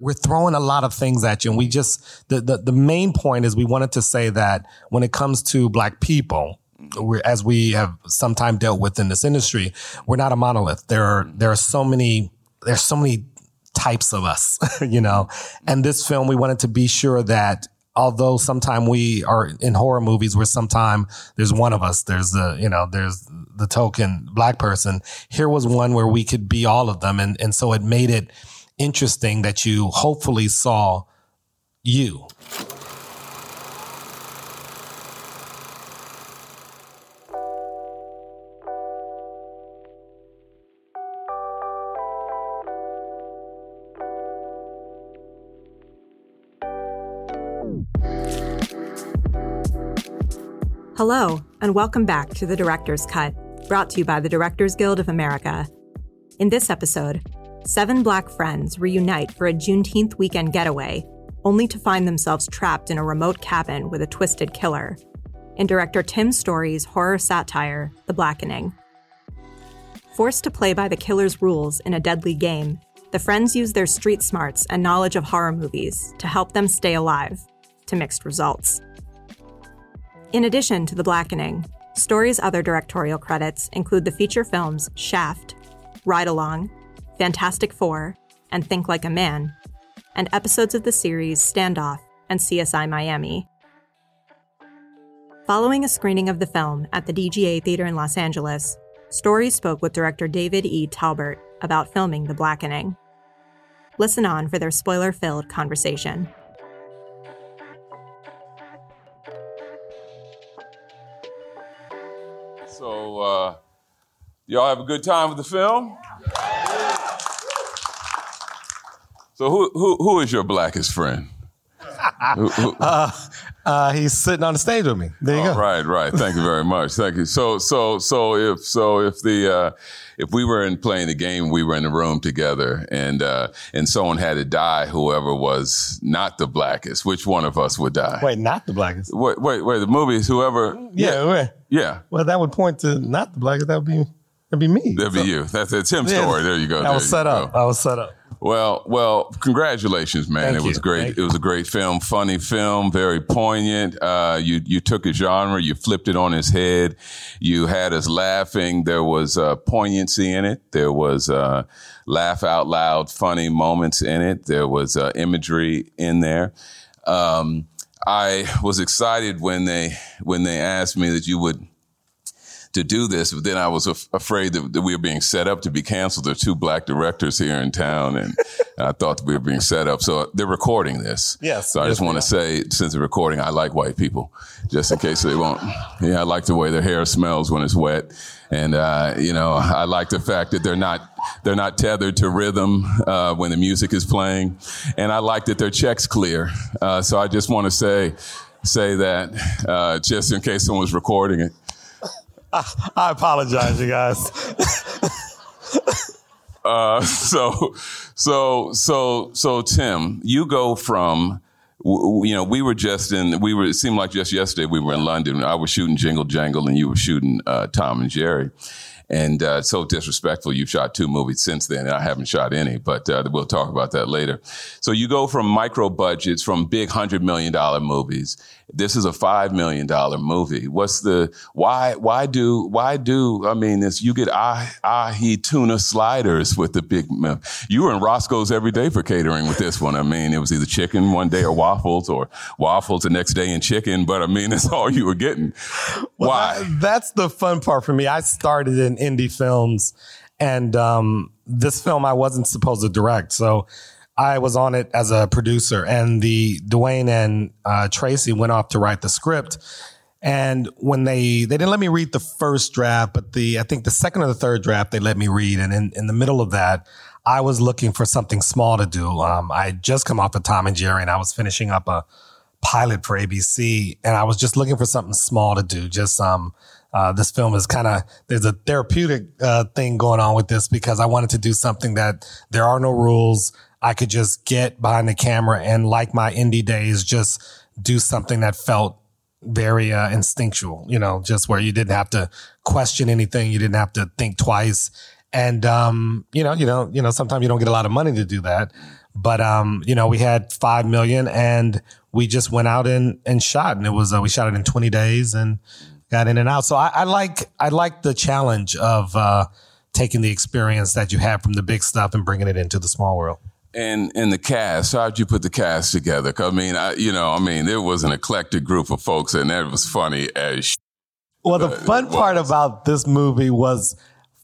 we're throwing a lot of things at you. And we just, the, the, the main point is we wanted to say that when it comes to black people, we're, as we have sometimes dealt with in this industry, we're not a monolith. There are, there are so many, there's so many types of us, you know, and this film, we wanted to be sure that although sometimes we are in horror movies where sometimes there's one of us, there's the, you know, there's the token black person. Here was one where we could be all of them. And, and so it made it, interesting that you hopefully saw you. Hello, and welcome back to The Director's Cut, brought to you by the Directors Guild of America. In this episode, Seven black friends reunite for a Juneteenth weekend getaway, only to find themselves trapped in a remote cabin with a twisted killer. In director Tim Story's horror satire, The Blackening. Forced to play by the killer's rules in a deadly game, the friends use their street smarts and knowledge of horror movies to help them stay alive, to mixed results. In addition to The Blackening, Story's other directorial credits include the feature films Shaft, Ride Along, Fantastic Four, and Think Like a Man, and episodes of the series Standoff and CSI Miami. Following a screening of the film at the DGA Theater in Los Angeles, Story spoke with director David E. Talbert about filming The Blackening. Listen on for their spoiler filled conversation. So, uh, y'all have a good time with the film? So who who who is your blackest friend? Uh, uh, he's sitting on the stage with me. There you oh, go. Right, right. Thank you very much. Thank you. So, so, so if so, if the uh, if we were in playing the game, we were in the room together, and uh, and someone had to die. Whoever was not the blackest, which one of us would die? Wait, not the blackest. Wait, wait, wait. The movie is whoever. Yeah, yeah. yeah. Well, that would point to not the blackest. That would be that'd be me. That'd so, be you. That's a Tim yeah, story. There you go. I was set up. I was set up. Well, well, congratulations, man! Thank it was you. great. Thank it was a great film, funny film, very poignant. Uh, you you took a genre, you flipped it on its head. You had us laughing. There was uh, poignancy in it. There was uh, laugh out loud, funny moments in it. There was uh, imagery in there. Um, I was excited when they when they asked me that you would to do this. But then I was af- afraid that, that, we were being set up to be canceled. There are two black directors here in town, and I thought we were being set up. So they're recording this. Yes. So I yes, just want to say, since they're recording, I like white people, just in case they won't. Yeah, I like the way their hair smells when it's wet. And uh, you know, I like the fact that they're not they're not tethered to rhythm uh, when the music is playing, and I like that their checks clear. Uh, so I just want to say say that uh, just in case someone's recording it. I, apologize, you guys. uh, so, so, so, so, Tim, you go from, you know, we were just in, we were, it seemed like just yesterday we were in London. I was shooting Jingle Jangle and you were shooting uh, Tom and Jerry. And uh, so disrespectful. You've shot two movies since then. And I haven't shot any, but uh, we'll talk about that later. So you go from micro budgets, from big hundred million dollar movies, this is a five million dollar movie. What's the why? Why do why do I mean this? You get ah ahi tuna sliders with the big. You were in Roscoe's every day for catering with this one. I mean, it was either chicken one day or waffles, or waffles the next day and chicken. But I mean, that's all you were getting. Well, why? That, that's the fun part for me. I started in indie films, and um, this film I wasn't supposed to direct, so I was on it as a producer, and the Dewayne and uh, Tracy went off to write the script. And when they they didn't let me read the first draft, but the I think the second or the third draft they let me read, and in, in the middle of that, I was looking for something small to do. Um, I had just come off of Tom and Jerry, and I was finishing up a pilot for ABC, and I was just looking for something small to do. Just um, uh, this film is kind of there's a therapeutic uh, thing going on with this because I wanted to do something that there are no rules. I could just get behind the camera and like my indie days, just do something that felt very uh, instinctual, you know, just where you didn't have to question anything. You didn't have to think twice. And, um, you know, you know, you know, sometimes you don't get a lot of money to do that, But um, you know, we had five million, and we just went out and and shot, and it was uh, we shot it in twenty days and got in and out. So I, I like I like the challenge of uh, taking the experience that you have from the big stuff and bringing it into the small world. And and the cast, how'd you put the cast together I mean, I you know, I mean, it was an eclectic group of folks, and that was funny as. Sh- Well, the fun part about this movie was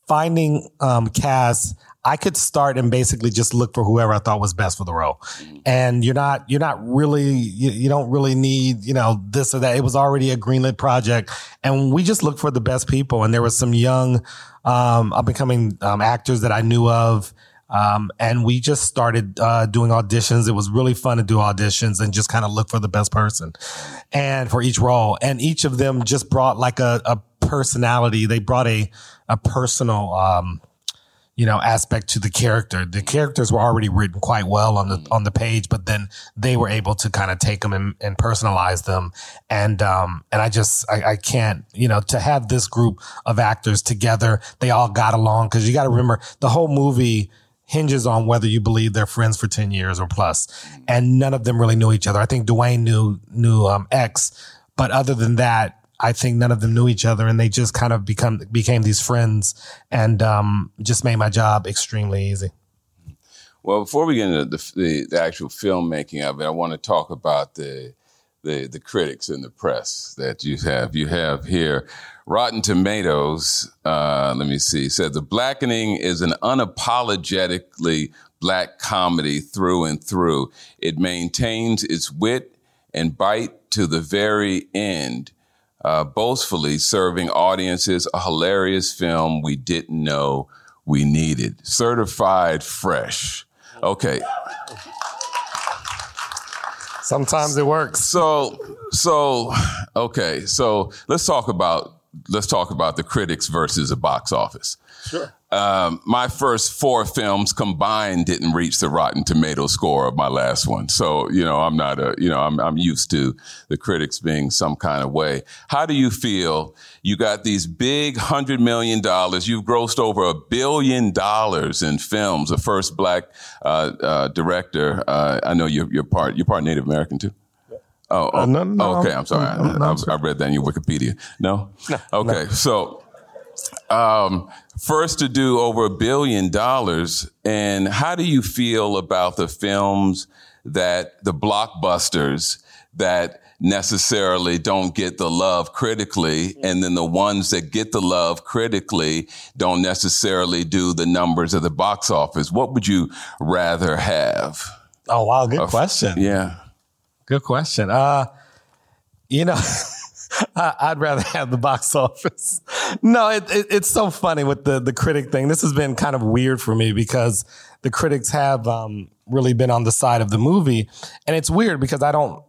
finding um, cast. I could start and basically just look for whoever I thought was best for the role, and you're not you're not really you, you don't really need you know this or that. It was already a greenlit project, and we just looked for the best people. And there was some young um, up and coming um, actors that I knew of. Um, and we just started uh, doing auditions. It was really fun to do auditions and just kind of look for the best person, and for each role. And each of them just brought like a, a personality. They brought a a personal, um, you know, aspect to the character. The characters were already written quite well on the on the page, but then they were able to kind of take them and, and personalize them. And um, and I just I, I can't, you know, to have this group of actors together, they all got along because you got to remember the whole movie hinges on whether you believe they're friends for 10 years or plus. And none of them really knew each other. I think Dewayne knew, knew, um, X, but other than that, I think none of them knew each other and they just kind of become, became these friends and, um, just made my job extremely easy. Well, before we get into the, the, the actual filmmaking of it, I want to talk about the, the the critics and the press that you have. You have here Rotten Tomatoes. Uh, let me see. Said the Blackening is an unapologetically black comedy through and through. It maintains its wit and bite to the very end. Uh, boastfully serving audiences a hilarious film we didn't know we needed. Certified fresh. Okay. Sometimes it works. So, so, okay. So let's talk about, let's talk about the critics versus the box office. Sure. Um, my first four films combined didn't reach the Rotten Tomato score of my last one. So, you know, I'm not a, you know, I'm, I'm used to the critics being some kind of way. How do you feel? You got these big hundred million dollars. You've grossed over a billion dollars in films. The first black uh, uh, director. Uh, I know you're, you're part. You're part Native American too. Oh, oh, no, no, okay. I'm sorry. no, no, I, I'm I, I read that in your Wikipedia. No. okay. So um, first to do over a billion dollars. And how do you feel about the films that the blockbusters that necessarily don't get the love critically, and then the ones that get the love critically don't necessarily do the numbers at the box office? What would you rather have? Oh, wow. Good question. Yeah. Good question. Uh, you know, I- I'd rather have the box office. No, it, it, it's so funny with the the critic thing. This has been kind of weird for me because the critics have um, really been on the side of the movie, and it's weird because I don't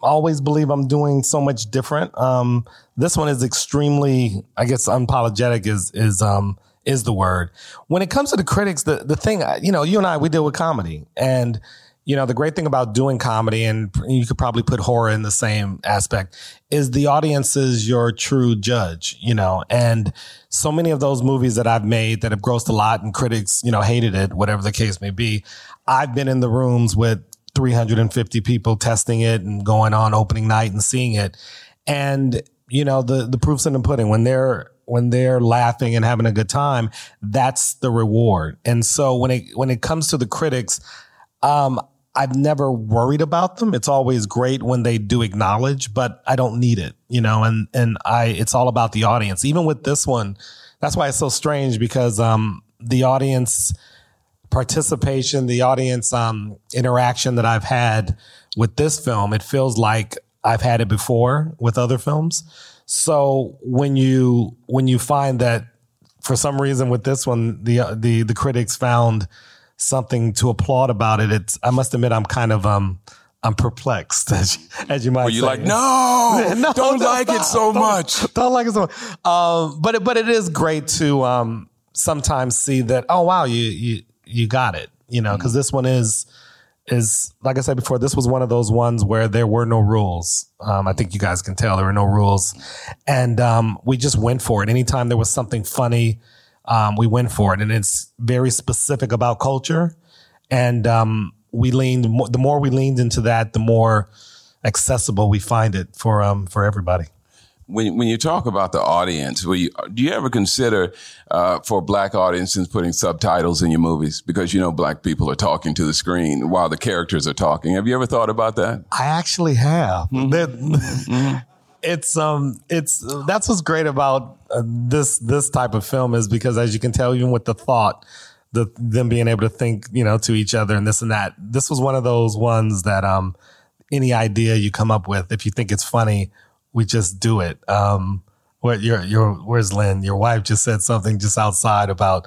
always believe I'm doing so much different. Um, this one is extremely, I guess, unapologetic is is um is the word. When it comes to the critics, the the thing, you know, you and I we deal with comedy, and you know the great thing about doing comedy, and you could probably put horror in the same aspect, is the audience is your true judge. You know, and so many of those movies that I've made that have grossed a lot and critics, you know, hated it, whatever the case may be, I've been in the rooms with 350 people testing it and going on opening night and seeing it. And, you know, the, the proof's in the pudding. When they're, when they're laughing and having a good time, that's the reward. And so when it, when it comes to the critics, um, I've never worried about them. It's always great when they do acknowledge, but I don't need it, you know, and, and I, it's all about the audience. Even with this one, that's why it's so strange because, um, the audience, participation, the audience um, interaction that I've had with this film, it feels like I've had it before with other films. So when you when you find that for some reason with this one, the the the critics found something to applaud about it, it's I must admit I'm kind of um I'm perplexed as you, as you might. Were you like, no, No, don't like it so Don't- much? Don't like it so much. Um, but it, but it is great to um, sometimes see that. Oh wow, you you you got it. You know, because this one is is like I said before. This was one of those ones where there were no rules. Um, I think you guys can tell there were no rules, and um, we just went for it. Anytime there was something funny, um, we went for it, and it's very specific about culture. And um, we leaned the more we leaned into that, the more accessible we find it for um for everybody when when you talk about the audience, you, do you ever consider uh, for black audiences putting subtitles in your movies because you know black people are talking to the screen while the characters are talking? Have you ever thought about that? I actually have. Mm-hmm. It's um, it's that's what's great about uh, this this type of film is because as you can tell, even with the thought. The, them being able to think, you know, to each other and this and that. This was one of those ones that, um, any idea you come up with, if you think it's funny, we just do it. Um, what your your where's Lynn? Your wife just said something just outside about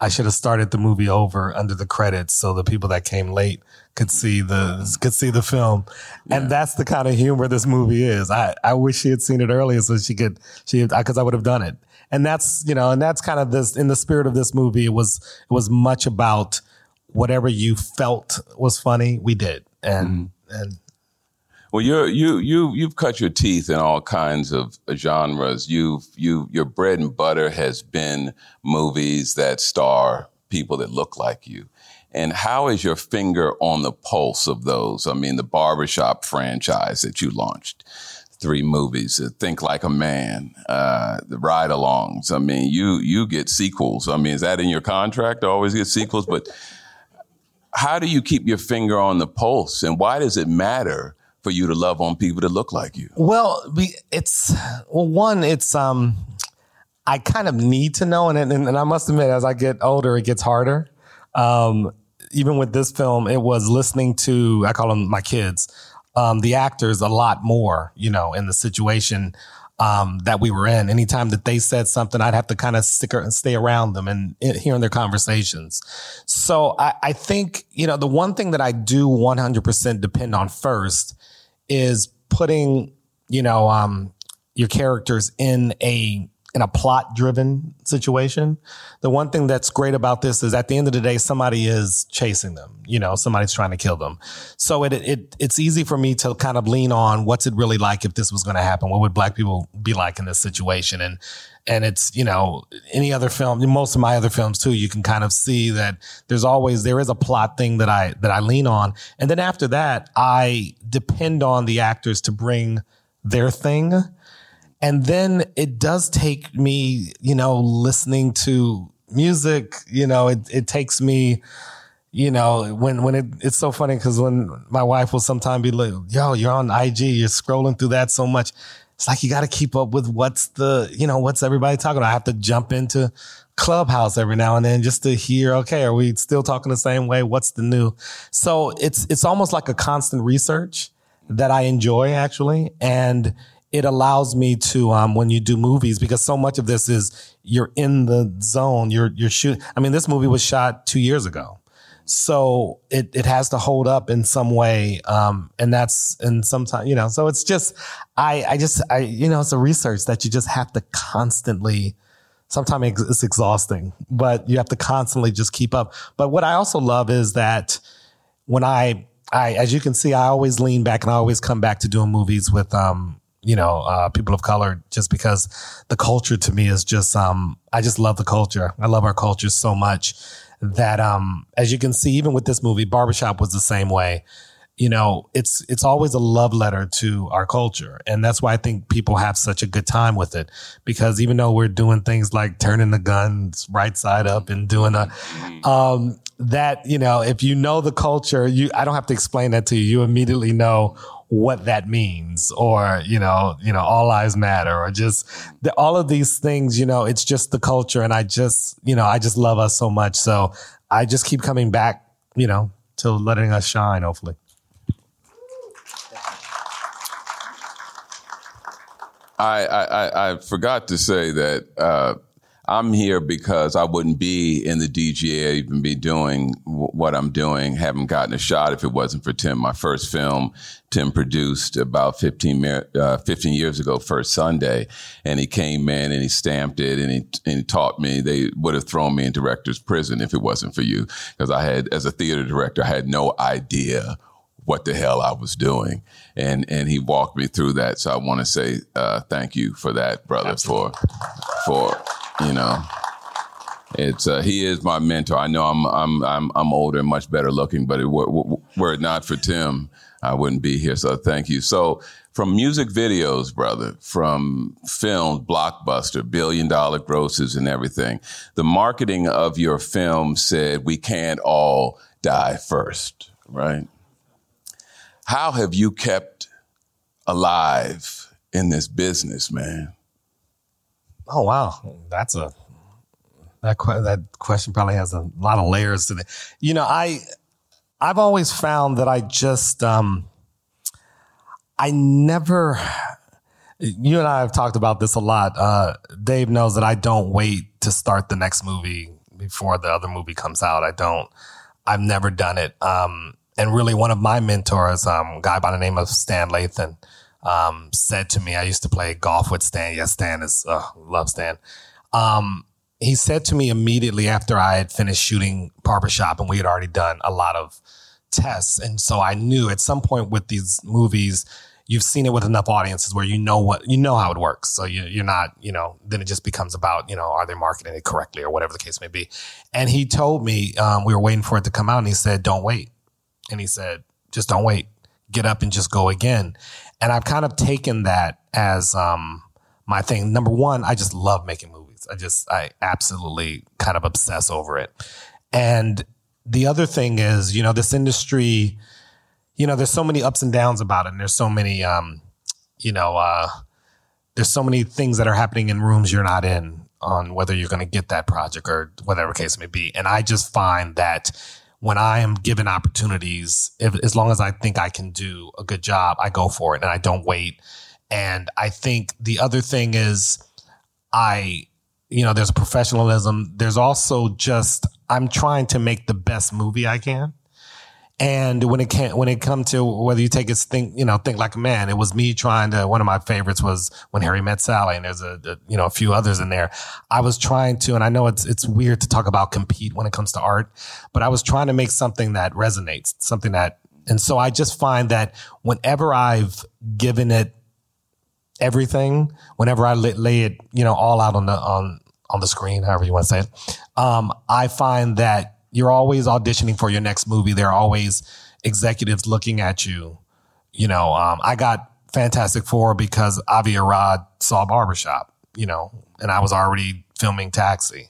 I should have started the movie over under the credits so the people that came late could see the could see the film. Yeah. And that's the kind of humor this movie is. I, I wish she had seen it earlier so she could she because I would have done it. And that's you know, and that's kind of this in the spirit of this movie. It was it was much about whatever you felt was funny, we did. And mm. and well, you you you you've cut your teeth in all kinds of genres. You've you your bread and butter has been movies that star people that look like you. And how is your finger on the pulse of those? I mean, the barbershop franchise that you launched, three movies, uh, Think Like a Man, uh, the ride alongs. I mean, you you get sequels. I mean, is that in your contract to always get sequels? But how do you keep your finger on the pulse and why does it matter for you to love on people that look like you? Well, it's well, one, it's um, I kind of need to know, and and, and I must admit, as I get older, it gets harder. Um, even with this film, it was listening to I call them my kids, um, the actors a lot more, you know, in the situation um, that we were in. Anytime that they said something, I'd have to kind of stick and stay around them and hearing their conversations. So I, I think, you know, the one thing that I do 100% depend on first is putting, you know, um, your characters in a in a plot driven situation. The one thing that's great about this is at the end of the day, somebody is chasing them. You know, somebody's trying to kill them. So it, it, it's easy for me to kind of lean on what's it really like if this was going to happen? What would black people be like in this situation? And, and it's, you know, any other film, most of my other films too, you can kind of see that there's always, there is a plot thing that I, that I lean on. And then after that, I depend on the actors to bring their thing. And then it does take me, you know, listening to music, you know, it, it takes me, you know, when, when it, it's so funny because when my wife will sometimes be like, yo, you're on IG, you're scrolling through that so much it's like you got to keep up with what's the, you know, what's everybody talking about. I have to jump into Clubhouse every now and then just to hear, okay, are we still talking the same way? What's the new? So it's, it's almost like a constant research that I enjoy actually. And it allows me to, um, when you do movies, because so much of this is you're in the zone, you're, you're shooting. I mean, this movie was shot two years ago. So it, it has to hold up in some way. Um, and that's, and sometimes, you know, so it's just, I, I just, I, you know, it's a research that you just have to constantly, sometimes it's exhausting, but you have to constantly just keep up. But what I also love is that when I, I, as you can see, I always lean back and I always come back to doing movies with, um, you know, uh, people of color just because the culture to me is just, um, I just love the culture. I love our culture so much that um as you can see even with this movie barbershop was the same way. You know it's it's always a love letter to our culture. And that's why i think people have such a good time with it. Because even though we're doing things like turning the guns right side up and doing a um that you know if you know the culture you i don't have to explain that to you. You immediately know what that means or you know you know all lives matter or just the, all of these things you know it's just the culture and i just you know i just love us so much. So i just keep coming back you know to letting us shine hopefully. I, I, I forgot to say that uh, I'm here because I wouldn't be in the DGA, even be doing w- what I'm doing, haven't gotten a shot if it wasn't for Tim. My first film, Tim produced about 15, uh, 15 years ago, First Sunday, and he came in and he stamped it and he, and he taught me. They would have thrown me in director's prison if it wasn't for you, because I had, as a theater director, I had no idea what the hell I was doing. And and he walked me through that. So I want to say uh, thank you for that, brother, Absolutely. for for you know. It's uh, he is my mentor. I know I'm I'm I'm I'm older and much better looking, but it, were, were it not for Tim, I wouldn't be here. So thank you. So from music videos, brother, from films, blockbuster, billion dollar grosses and everything, the marketing of your film said we can't all die first, right? How have you kept alive in this business, man? Oh wow, that's a that que- that question probably has a lot of layers to it. You know, I I've always found that I just um I never you and I have talked about this a lot. Uh Dave knows that I don't wait to start the next movie before the other movie comes out. I don't I've never done it. Um and really one of my mentors, um, a guy by the name of Stan Lathan, um, said to me, I used to play golf with Stan. Yes, Stan is, uh, love Stan. Um, he said to me immediately after I had finished shooting Barbershop and we had already done a lot of tests. And so I knew at some point with these movies, you've seen it with enough audiences where you know what, you know how it works. So you, are not, you know, then it just becomes about, you know, are they marketing it correctly or whatever the case may be. And he told me, um, we were waiting for it to come out and he said, don't wait. And he said, just don't wait, get up and just go again. And I've kind of taken that as, um, my thing. Number one, I just love making movies. I just, I absolutely kind of obsess over it. And the other thing is, you know, this industry, you know, there's so many ups and downs about it. And there's so many, um, you know, uh, there's so many things that are happening in rooms you're not in on whether you're going to get that project or whatever case may be. And I just find that when I am given opportunities, if, as long as I think I can do a good job, I go for it and I don't wait. And I think the other thing is I you know, there's professionalism. There's also just I'm trying to make the best movie I can. And when it can, when it come to whether you take it think, you know, think like a man, it was me trying to. One of my favorites was when Harry met Sally, and there's a, a, you know a few others in there. I was trying to, and I know it's it's weird to talk about compete when it comes to art, but I was trying to make something that resonates, something that, and so I just find that whenever I've given it everything whenever I lay, lay, it, you know, all out on the on on the screen, however you want to say it. Um, I find that you're always auditioning for your next movie. There are always executives looking at you. You know, um, I got Fantastic Four because Avi Arad saw Barbershop. You know, and I was already filming Taxi.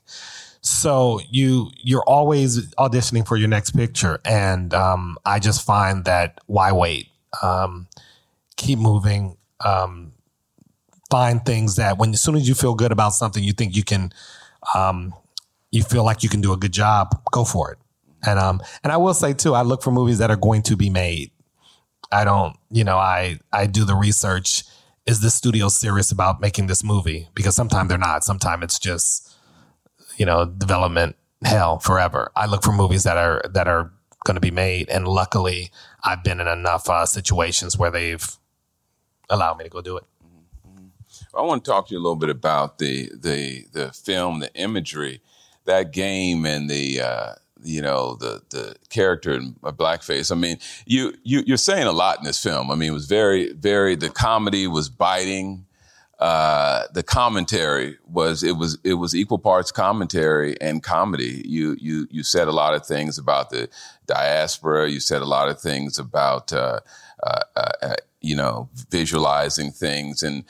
So you you're always auditioning for your next picture, and um, I just find that why wait? Um, keep moving. Um, find things that when as soon as you feel good about something, you think you can, um, you feel like you can do a good job, go for it. And um, and I will say too, I look for movies that are going to be made. I don't, you know, I I do the research. Is this studio serious about making this movie? Because sometimes they're not. Sometimes it's just, you know, development hell forever. I look for movies that are that are going to be made, and luckily, I've been in enough uh, situations where they've allowed me to go do it. I want to talk to you a little bit about the the the film, the imagery, that game, and the uh, you know the the character in blackface. I mean, you you you're saying a lot in this film. I mean, it was very very the comedy was biting. Uh, the commentary was it was it was equal parts commentary and comedy. You you you said a lot of things about the diaspora. You said a lot of things about uh, uh, uh you know visualizing things and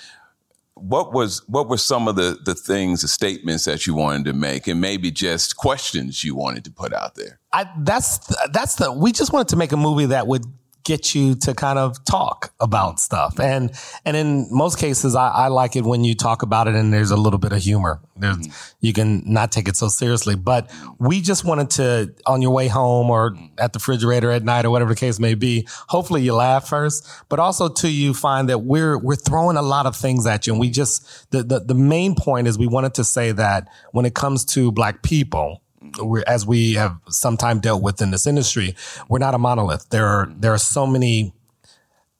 what was what were some of the the things, the statements that you wanted to make, and maybe just questions you wanted to put out there? I, that's that's the we just wanted to make a movie that would get you to kind of talk about stuff. And and in most cases, I, I like it when you talk about it and there's a little bit of humor. There's mm-hmm. you can not take it so seriously. But we just wanted to on your way home or at the refrigerator at night or whatever the case may be. Hopefully you laugh first, but also to you find that we're we're throwing a lot of things at you. And we just the the, the main point is we wanted to say that when it comes to black people we're, as we have sometimes dealt with in this industry, we're not a monolith. There are there are so many,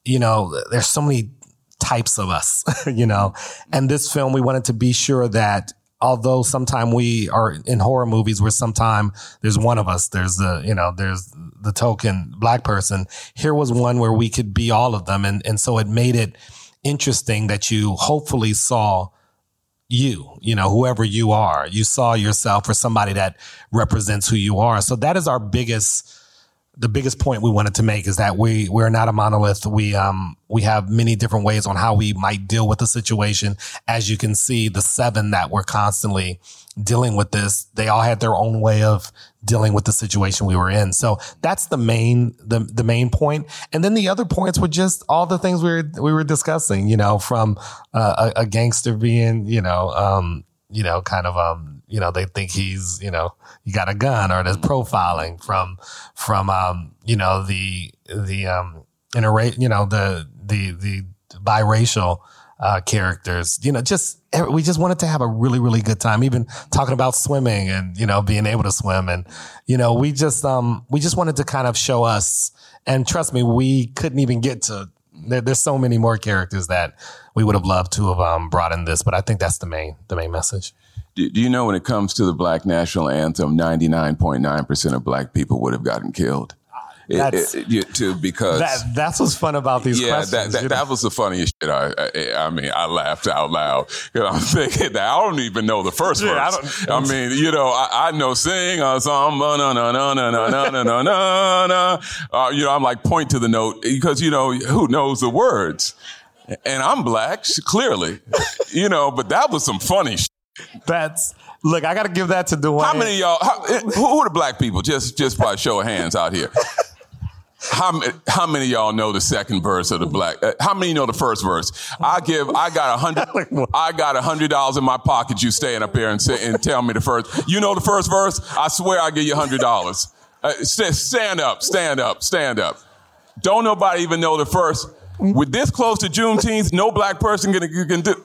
you know, there's so many types of us, you know. And this film, we wanted to be sure that although sometimes we are in horror movies where sometimes there's one of us, there's the, you know, there's the token black person. Here was one where we could be all of them. And, and so it made it interesting that you hopefully saw you, you know, whoever you are. You saw yourself or somebody that represents who you are. So that is our biggest the biggest point we wanted to make is that we we're not a monolith. We um we have many different ways on how we might deal with the situation. As you can see, the seven that were constantly dealing with this, they all had their own way of dealing with the situation we were in. So that's the main the the main point. And then the other points were just all the things we were we were discussing. You know, from uh, a, a gangster being you know um you know kind of um you know they think he's you know you got a gun or there's profiling from from um you know the the um interra- you know the the the biracial uh, characters. You know just we just wanted to have a really really good time even talking about swimming and you know being able to swim. And you know we just um we just wanted to kind of show us and trust me we couldn't even get to there, there's so many more characters that we would have loved to have um, brought in this but i think that's the main the main message. Do, do, you know when it comes to the black national anthem, 99.9% of black people would have gotten killed? That's, it, it, too, because that, that's what's fun about these yeah, questions. That, that, that, was the funniest shit. I, I, I mean, I laughed out loud because I'm thinking that I don't even know the first yeah, verse. I, I, mean, you know, I, I know sing a song, na na na na na na na na na. Uh, you know, I'm like point to the note because you know who knows the words, and I'm black clearly, you know. But that was some funny. shit. That's look. I got to give that to Dewayne. How many y'all? How, who, who are the black people? Just just by show of hands out here. How, how many y'all know the second verse of the black? Uh, how many know the first verse? I give. I got a hundred. I got a hundred dollars in my pocket. You staying up here and say and tell me the first. You know the first verse. I swear I give you a hundred dollars. Uh, stand up. Stand up. Stand up. Don't nobody even know the first. With this close to Juneteenth, no black person can, can do.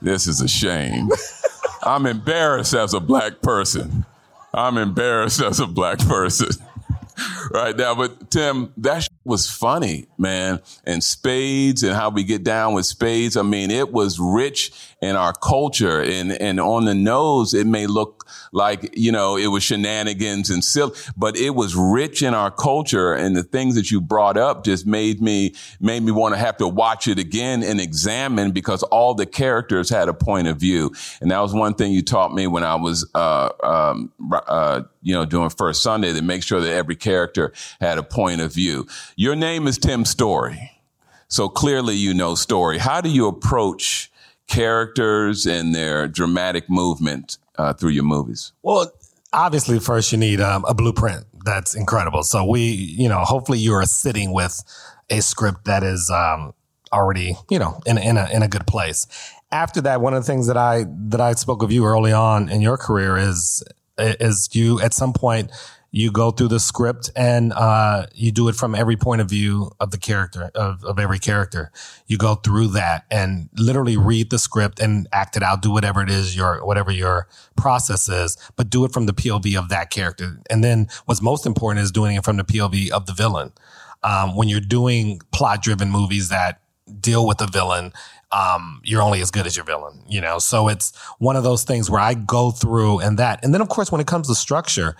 This is a shame. I'm embarrassed as a black person. I'm embarrassed as a black person. right now, but Tim, that was funny, man. And spades and how we get down with spades. I mean, it was rich in our culture and, and on the nose, it may look like, you know, it was shenanigans and silly, but it was rich in our culture. And the things that you brought up just made me, made me want to have to watch it again and examine because all the characters had a point of view. And that was one thing you taught me when I was, uh, um, uh, you know, doing First Sunday to make sure that every character had a point of view. Your name is Tim Story. So clearly you know story. How do you approach characters and their dramatic movement uh, through your movies? Well, obviously, first you need um, a blueprint that's incredible. So we, you know, hopefully you are sitting with a script that is um, already, you know, in in a in a good place. After that, one of the things that I that I spoke of you early on in your career is is you at some point you go through the script and uh, you do it from every point of view of the character of, of every character you go through that and literally read the script and act it out do whatever it is your whatever your process is but do it from the pov of that character and then what's most important is doing it from the pov of the villain um, when you're doing plot driven movies that deal with the villain um, you're only as good as your villain, you know? So it's one of those things where I go through and that. And then of course, when it comes to structure,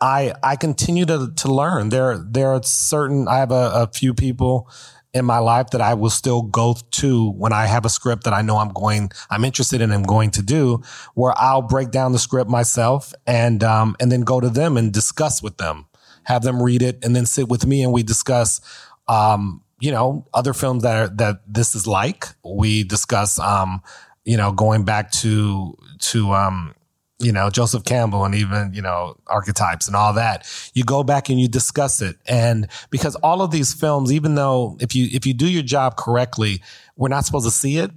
I, I continue to, to learn. There, there are certain, I have a, a few people in my life that I will still go to when I have a script that I know I'm going, I'm interested in, I'm going to do, where I'll break down the script myself and, um, and then go to them and discuss with them, have them read it and then sit with me and we discuss, um, you know, other films that are, that this is like. We discuss, um, you know, going back to, to, um, you know, Joseph Campbell and even, you know, archetypes and all that. You go back and you discuss it. And because all of these films, even though if you, if you do your job correctly, we're not supposed to see it,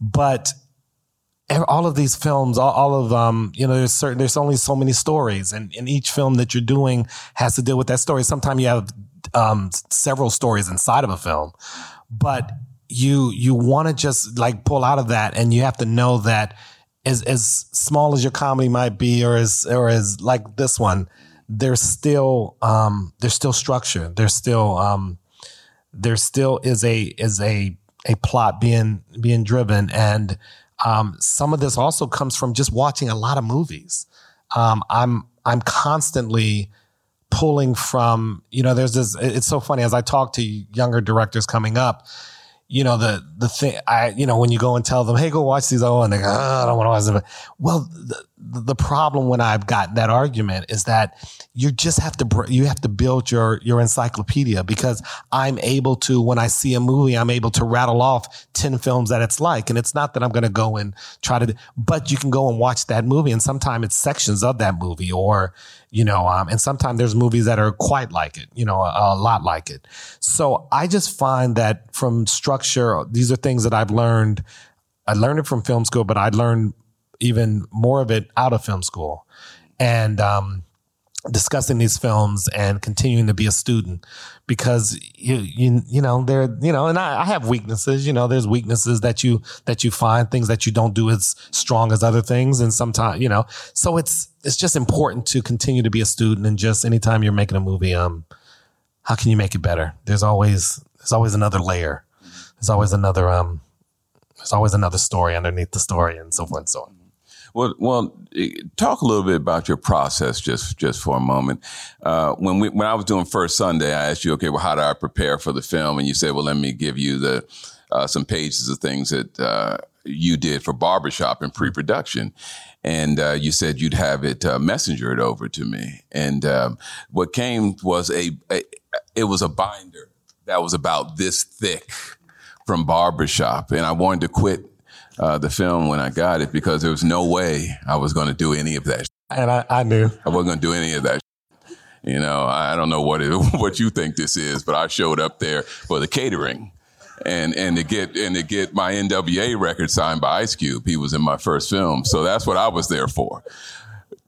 but all of these films, all, all of um, you know, there's certain, there's only so many stories, and, and each film that you're doing has to deal with that story. Sometimes you have um, several stories inside of a film, but you you want to just like pull out of that, and you have to know that as as small as your comedy might be, or as or as like this one, there's still um, there's still structure. There's still um, there still is a is a a plot being being driven, and um, some of this also comes from just watching a lot of movies. Um, I'm I'm constantly pulling from, you know, there's this, it's so funny as I talk to younger directors coming up, you know, the, the thing, I, you know, when you go and tell them, Hey, go watch these. Oh, and they go, oh, I don't want to watch them. Well, the, the problem when I've gotten that argument is that you just have to, you have to build your, your encyclopedia because I'm able to, when I see a movie, I'm able to rattle off 10 films that it's like. And it's not that I'm going to go and try to, but you can go and watch that movie and sometimes it's sections of that movie or, you know, um, and sometimes there's movies that are quite like it, you know, a, a lot like it. So I just find that from structure, these are things that I've learned. I learned it from film school, but I learned even more of it out of film school. And, um, discussing these films and continuing to be a student because you you you know there you know and I, I, have weaknesses you know there's weaknesses that you that you find things that you don't do as strong as other things. And sometimes you know so it's it's just important to continue to be a student and just anytime you're making a movie um how can you make it better? There's always there's always another layer. There's always another um there's always another story underneath the story and so forth and so on well, well, talk a little bit about your process, just just for a moment. Uh, when we when I was doing First Sunday, I asked you, okay, well, how do I prepare for the film? And you said, well, let me give you the uh, some pages of things that uh, you did for barbershop and pre-production. And uh, you said you'd have it uh, messengered over to me. And um, what came was a, a it was a binder that was about this thick from barbershop, and I wanted to quit uh, the film when I got it because there was no way I was going to do any of that. And I, I knew I wasn't going to do any of that. You know, I don't know what it, what you think this is, but I showed up there for the catering and and to get and to get my NWA record signed by Ice Cube. He was in my first film, so that's what I was there for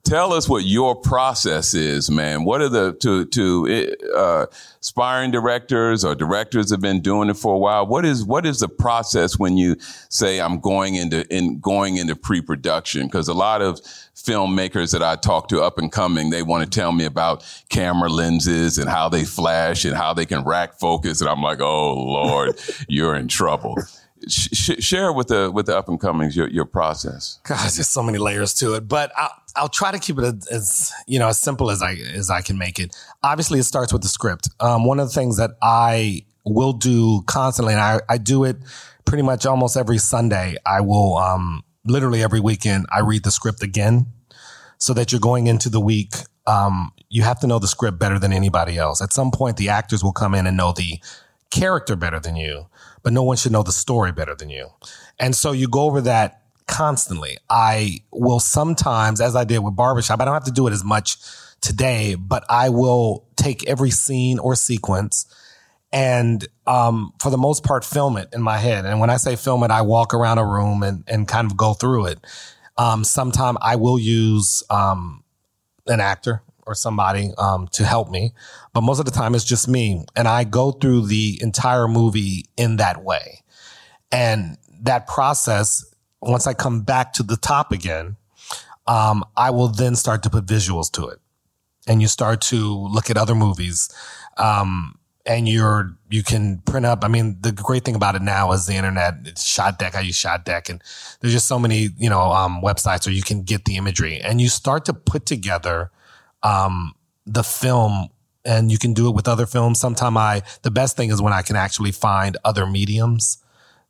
tell us what your process is, man. What are the to to uh, aspiring directors or directors have been doing it for a while? What is what is the process when you say I'm going into in going into pre-production? Because a lot of filmmakers that I talk to up and coming, they want to tell me about camera lenses and how they flash and how they can rack focus, and I'm like, oh Lord, you're in trouble sh- share with the with the up and comings your, your process. God, there's so many layers to it, but I'll, I'll try to keep it as, you know as simple as I as I can make it. Obviously, it starts with the script. Um, one of the things that I will do constantly, and I, I do it pretty much almost every Sunday. I will um, literally every weekend I read the script again, so that you're going into the week. Um, you have to know the script better than anybody else. At some point, the actors will come in and know the character better than you but no one should know the story better than you. And so you go over that constantly. I will sometimes, as I did with Barbershop, I don't have to do it as much today, but I will take every scene or sequence and um, for the most part film it in my head. And when I say film it, I walk around a room and, and kind of go through it. Um, sometime I will use um, an actor or somebody um, to help me. But most of the time, it's just me. And I go through the entire movie in that way. And that process, once I come back to the top again, um, I will then start to put visuals to it. And you start to look at other movies. Um, and you're you can print up. I mean, the great thing about it now is the internet. It's ShotDeck. I use ShotDeck, and there's just so many you know um, websites where you can get the imagery, and you start to put together um, the film and you can do it with other films. Sometime I, the best thing is when I can actually find other mediums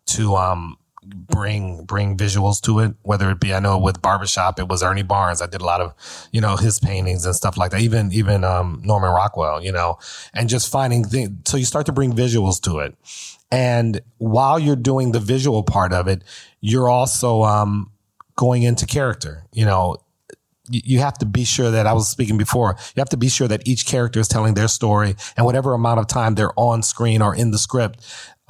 to, um, bring, bring visuals to it, whether it be, I know with barbershop, it was Ernie Barnes. I did a lot of, you know, his paintings and stuff like that. Even, even, um, Norman Rockwell, you know, and just finding things. So you start to bring visuals to it. And while you're doing the visual part of it, you're also, um, going into character, you know, you have to be sure that I was speaking before. You have to be sure that each character is telling their story and whatever amount of time they're on screen or in the script,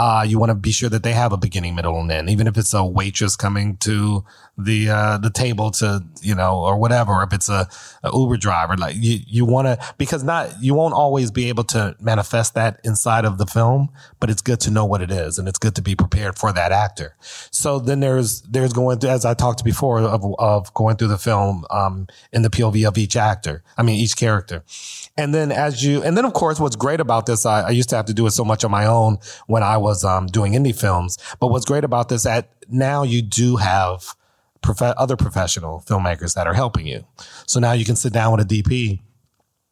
uh, you want to be sure that they have a beginning, middle, and end. Even if it's a waitress coming to the uh, the table to you know or whatever, if it's a, a Uber driver, like you you want to because not you won't always be able to manifest that inside of the film, but it's good to know what it is, and it's good to be prepared for that actor. So then there's there's going through as I talked before of of going through the film um, in the POV of each actor. I mean each character. And then as you, and then of course, what's great about this, I, I used to have to do it so much on my own when I was um, doing indie films. But what's great about this that now you do have prof- other professional filmmakers that are helping you. So now you can sit down with a DP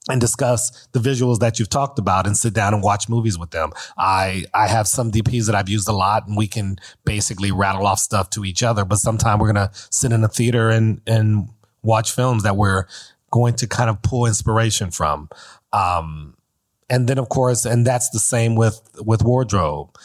and discuss the visuals that you've talked about and sit down and watch movies with them. I, I have some DPs that I've used a lot and we can basically rattle off stuff to each other. But sometime we're going to sit in a theater and, and watch films that we're going to kind of pull inspiration from. Um, and then of course, and that's the same with, with wardrobe.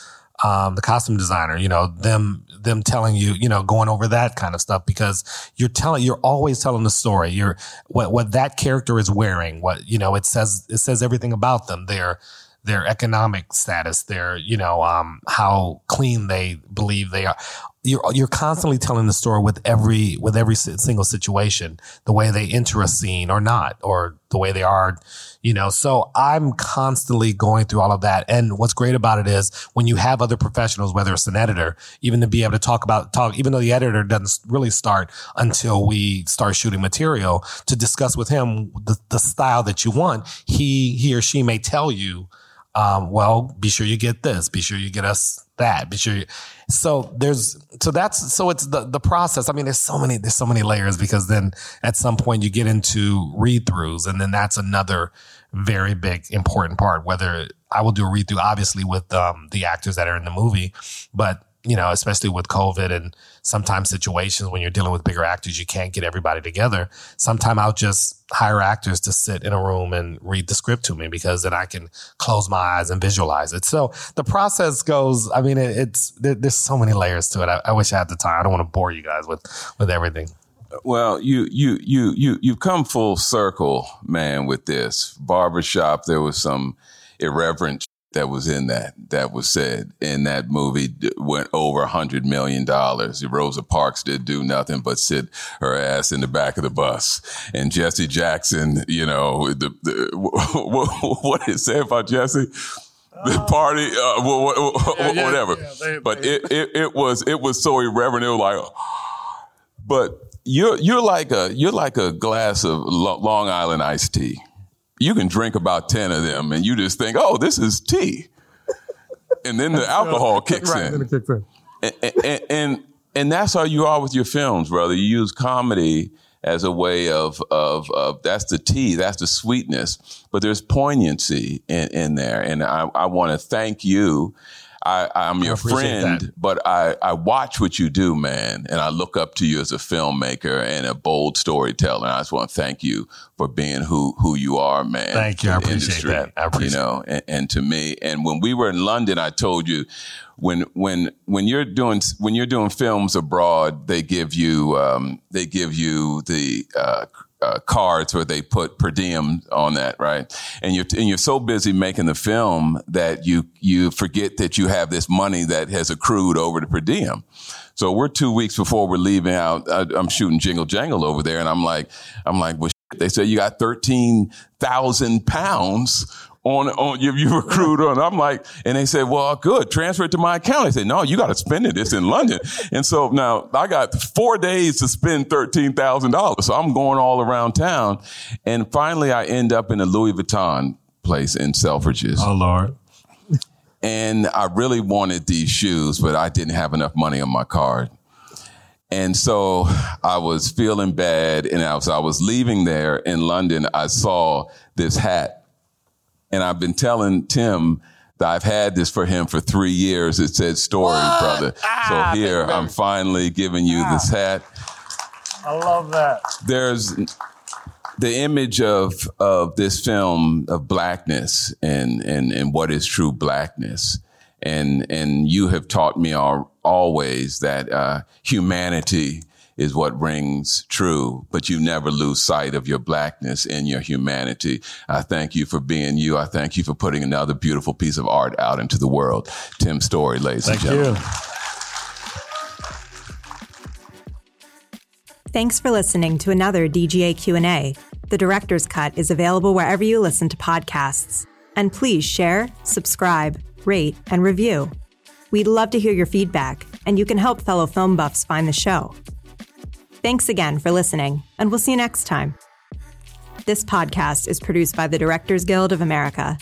Um, the costume designer, you know, them them telling you, you know, going over that kind of stuff because you're telling, you're always telling the story. You're what what that character is wearing. What you know, it says it says everything about them. Their their economic status, their you know, um, how clean they believe they are you're you're constantly telling the story with every with every single situation, the way they enter a scene or not, or the way they are, you know. So I'm constantly going through all of that. And what's great about it is when you have other professionals, whether it's an editor, even to be able to talk about talk, even though the editor doesn't really start until we start shooting material, to discuss with him the, the style that you want, he he or she may tell you um, well, be sure you get this. Be sure you get us that. Be sure. You, so there's so that's so it's the the process. I mean, there's so many there's so many layers because then at some point you get into read throughs, and then that's another very big important part. Whether I will do a read through, obviously with um, the actors that are in the movie, but you know, especially with COVID and sometimes situations when you're dealing with bigger actors, you can't get everybody together. Sometimes I'll just hire actors to sit in a room and read the script to me because then I can close my eyes and visualize it. So the process goes, I mean, it, it's, there, there's so many layers to it. I, I wish I had the time. I don't want to bore you guys with, with everything. Well, you you you you you've come full circle, man, with this barbershop. There was some irreverent that was in that that was said in that movie went over a hundred million dollars. Rosa Parks did do nothing but sit her ass in the back of the bus, and Jesse Jackson, you know, the, the what, what it say about Jesse? The uh, party, uh, yeah, yeah, whatever. Yeah, they, but they, it, it it was it was so irreverent. It was like, but you're you're like a you're like a glass of Long Island iced tea you can drink about 10 of them and you just think, oh, this is tea. And then the alcohol kicks right, in. Then it kicks in. And, and, and, and, that's how you are with your films, brother. You use comedy as a way of, of, of that's the tea, that's the sweetness, but there's poignancy in, in there. And I, I want to thank you I, I'm your friend, that. but I, I watch what you do, man, and I look up to you as a filmmaker and a bold storyteller. And I just want to thank you for being who who you are, man. Thank you. I appreciate industry, that. I appreciate you know, and, and to me, and when we were in London, I told you when when when you're doing when you're doing films abroad, they give you um, they give you the uh, uh, cards where they put per diem on that, right? And you're and you're so busy making the film that you you forget that you have this money that has accrued over the per diem. So we're two weeks before we're leaving out. I, am shooting Jingle Jangle over there, and I'm like, I'm like, well, they say you got thirteen thousand pounds on on you, you recruit on. I'm like, and they said, well, good, transfer it to my account. I said, no, you got to spend it. It's in London. And so now I got four days to spend thirteen thousand dollars. So I'm going all around town, and finally I end up in a Louis Vuitton place in Selfridges. Oh Lord. And I really wanted these shoes, but I didn't have enough money on my card. And so I was feeling bad. And as I was leaving there in London, I saw this hat and I've been telling Tim that I've had this for him for three years. It said story, what? brother. Ah, so here I'm finally giving you ah. this hat. I love that. There's the image of of this film of blackness and and and what is true blackness. And and you have taught me all, always that uh, humanity is what rings true, but you never lose sight of your blackness and your humanity. I thank you for being you. I thank you for putting another beautiful piece of art out into the world. Tim Story, ladies thank and gentlemen. You. Thanks for listening to another DGA Q&A. The director's cut is available wherever you listen to podcasts. And please share, subscribe, rate, and review. We'd love to hear your feedback, and you can help fellow film buffs find the show. Thanks again for listening, and we'll see you next time. This podcast is produced by the Directors Guild of America